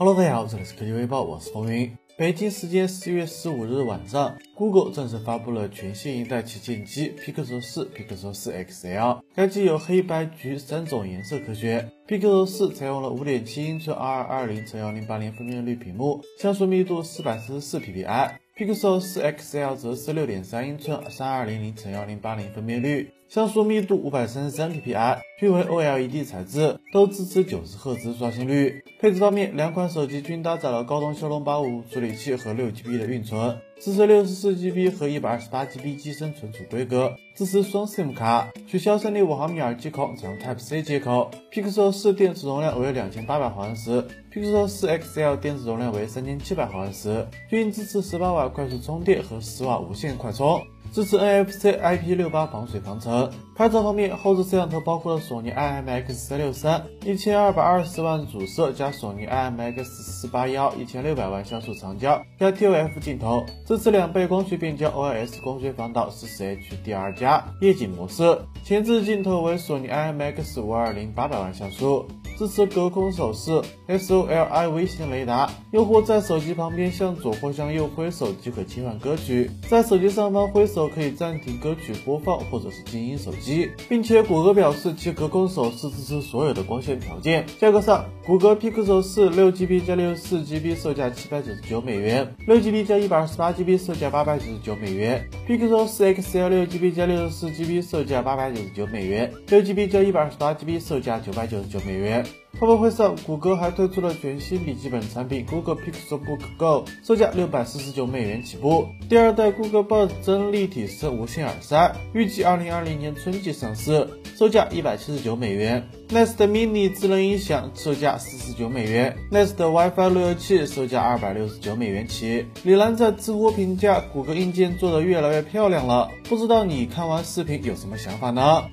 Hello，大家好，这里是科技微报，我是风云。北京时间四月十五日晚上，Google 正式发布了全新一代旗舰机 Pixel 4、Pixel 4 XL。该机有黑白橘三种颜色可选。Pixel 4采用了5.7英寸2220乘1080分辨率屏幕，像素密度444 ppi。Pixel 4 XL 则是6.3英寸3200乘1080分辨率。像素密度五百三十三 ppi，均为 OLED 材质，都支持九十赫兹刷新率。配置方面，两款手机均搭载了高通骁龙八五处理器和六 GB 的运存。支持六十四 GB 和一百二十八 GB 机身存储规格，支持双 SIM 卡，取消三点五毫米耳机孔，采用 Type C 接口。Pixel 4电池容量为两千八百毫安时，Pixel 4 XL 电池容量为三千七百毫安时，均支持十八瓦快速充电和十瓦无线快充。支持 NFC IP68 防水防尘。拍照方面，后置摄像头包括了索尼 IMX363 一千二百二十万主摄加索尼 IMX481 一千六百万像素长焦加 TOF 镜头，支持两倍光学变焦 OIS 光学防导 40HDR 加夜景模式。前置镜头为索尼 IMX520 八百万像素。支持隔空手势，SOLI 微型雷达。用户在手机旁边向左或向右挥手即可切换歌曲，在手机上方挥手可以暂停歌曲播放或者是静音手机，并且谷歌表示其隔空手势支持所有的光线条件。价格上，谷歌 Pixel 4 6GB 加 64GB 售价七百九十九美元，6GB 加一百二十八 GB 售价八百九十九美元，Pixel 4 XL 6GB 加 64GB 售价八百九十九美元，6GB 加一百二十八 GB 售价九百九十九美元。发布会上，谷歌还推出了全新笔记本产品 Google Pixelbook Go，售价六百四十九美元起步。第二代 Google Buds 真立体声无线耳塞，预计二零二零年春季上市，售价一百七十九美元。Nest Mini 智能音响售价四十九美元，Nest WiFi 路由器售价二百六十九美元起。李兰在知乎评价，谷歌硬件做得越来越漂亮了，不知道你看完视频有什么想法呢？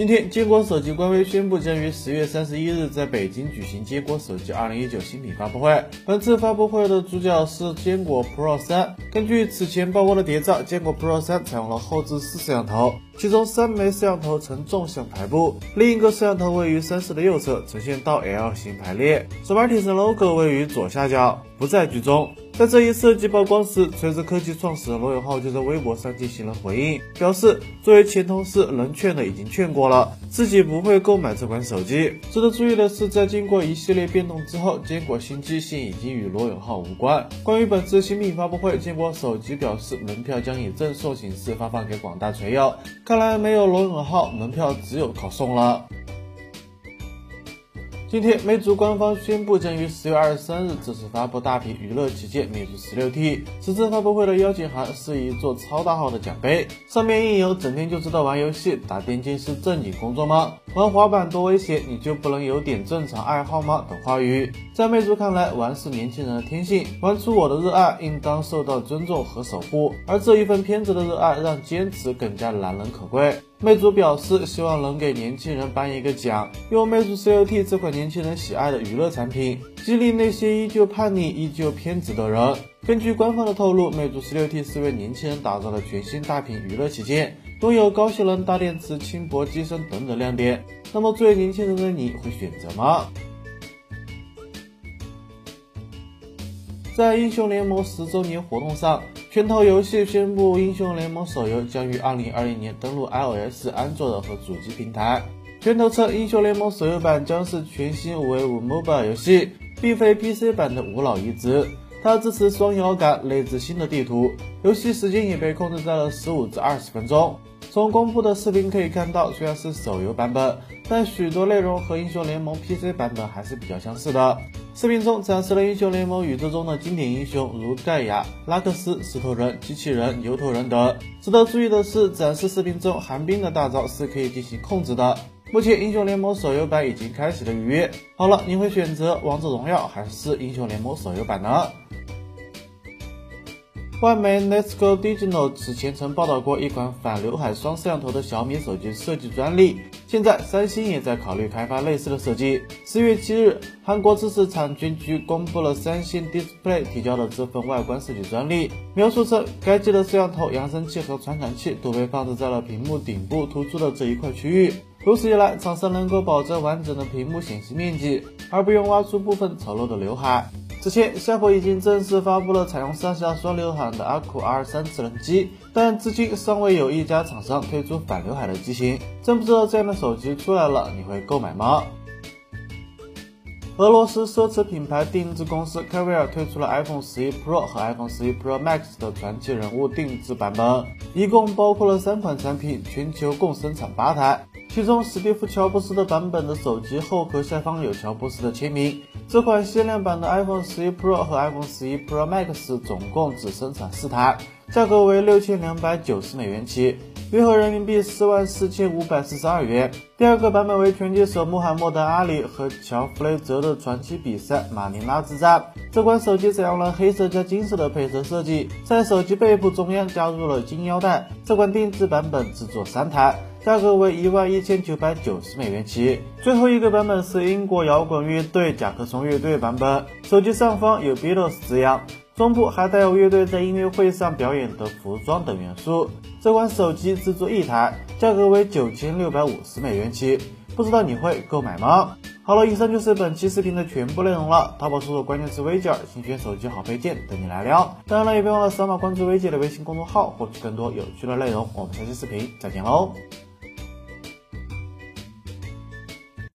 今天，坚果手机官微宣布将于十月三十一日在北京举行坚果手机二零一九新品发布会。本次发布会的主角是坚果 Pro 三。根据此前曝光的谍照，坚果 Pro 三采用了后置四摄像头，其中三枚摄像头呈纵向排布，另一个摄像头位于三摄的右侧，呈现倒 L 型排列。s m a r t i s logo 位于左下角，不在剧中。在这一设计曝光时，锤子科技创始人罗永浩就在微博上进行了回应，表示作为前同事，能劝的已经劝过了，自己不会购买这款手机。值得注意的是，在经过一系列变动之后，坚果新机型已经与罗永浩无关。关于本次新品发布会，坚果手机表示，门票将以赠送形式发放给广大锤友。看来没有罗永浩，门票只有靠送了。今天，魅族官方宣布将于十月二十三日正式发布大屏娱乐旗舰魅族十六 T。此次发布会的邀请函是一座超大号的奖杯，上面印有“整天就知道玩游戏，打电竞是正经工作吗？玩滑板多危险，你就不能有点正常爱好吗？”等话语。在魅族看来，玩是年轻人的天性，玩出我的热爱应当受到尊重和守护，而这一份偏执的热爱让坚持更加难能可贵。魅族表示，希望能给年轻人颁一个奖，用魅族 C O T 这款年轻人喜爱的娱乐产品，激励那些依旧叛逆、依旧偏执的人。根据官方的透露，魅族十六 T 是为年轻人打造的全新大屏娱乐旗舰，拥有高性能、大电池、轻薄机身等等亮点。那么，作为年轻人的你会选择吗？在英雄联盟十周年活动上。拳头游戏宣布，英雄联盟手游将于二零二零年登陆 iOS、安卓的和主机平台。拳头称，英雄联盟手游版将是全新五 v 五 mobile 游戏，并非 PC 版的无脑移植。它支持双摇杆、内置新的地图，游戏时间也被控制在了十五至二十分钟。从公布的视频可以看到，虽然是手游版本，但许多内容和英雄联盟 PC 版本还是比较相似的。视频中展示了英雄联盟宇宙中的经典英雄，如盖亚、拉克斯、石头人、机器人、牛头人等。值得注意的是，展示视频中寒冰的大招是可以进行控制的。目前，英雄联盟手游版已经开始了预约。好了，你会选择王者荣耀还是英雄联盟手游版呢？外媒 Let's Go Digital 此前曾报道过一款反刘海双摄像头的小米手机设计专利，现在三星也在考虑开发类似的设计。四月七日，韩国知识产权局公布了三星 Display 提交的这份外观设计专利，描述称该机的摄像头、扬声器和传感器都被放置在了屏幕顶部突出的这一块区域。如此一来，厂商能够保证完整的屏幕显示面积，而不用挖出部分丑陋的刘海。此前，夏普已经正式发布了采用上下双刘海的 Aqua R3 智能机，但至今尚未有一家厂商推出反刘海的机型。真不知道这样的手机出来了，你会购买吗？俄罗斯奢侈品牌定制公司 c a v i a 推出了 iPhone 11 Pro 和 iPhone 11 Pro Max 的传奇人物定制版本，一共包括了三款产品，全球共生产八台。其中，史蒂夫·乔布斯的版本的手机后壳下方有乔布斯的签名。这款限量版的 iPhone 11 Pro 和 iPhone 11 Pro Max 总共只生产四台，价格为六千两百九十美元起，约合人民币四万四千五百四十二元。第二个版本为拳击手穆罕默德·阿里和乔·弗雷泽的传奇比赛马尼拉之战。这款手机采用了黑色加金色的配色设计，在手机背部中央加入了金腰带。这款定制版本制作三台。价格为一万一千九百九十美元起。最后一个版本是英国摇滚乐队甲壳虫乐队版本，手机上方有 Beatles 字样，中部还带有乐队在音乐会上表演的服装等元素。这款手机制作一台，价格为九千六百五十美元起。不知道你会购买吗？好了，以上就是本期视频的全部内容了。淘宝搜索关键词“微姐”，新选手机好配件等你来撩。当然了，也别忘了扫码关注微姐的微信公众号，获取更多有趣的内容。我们下期视频再见喽！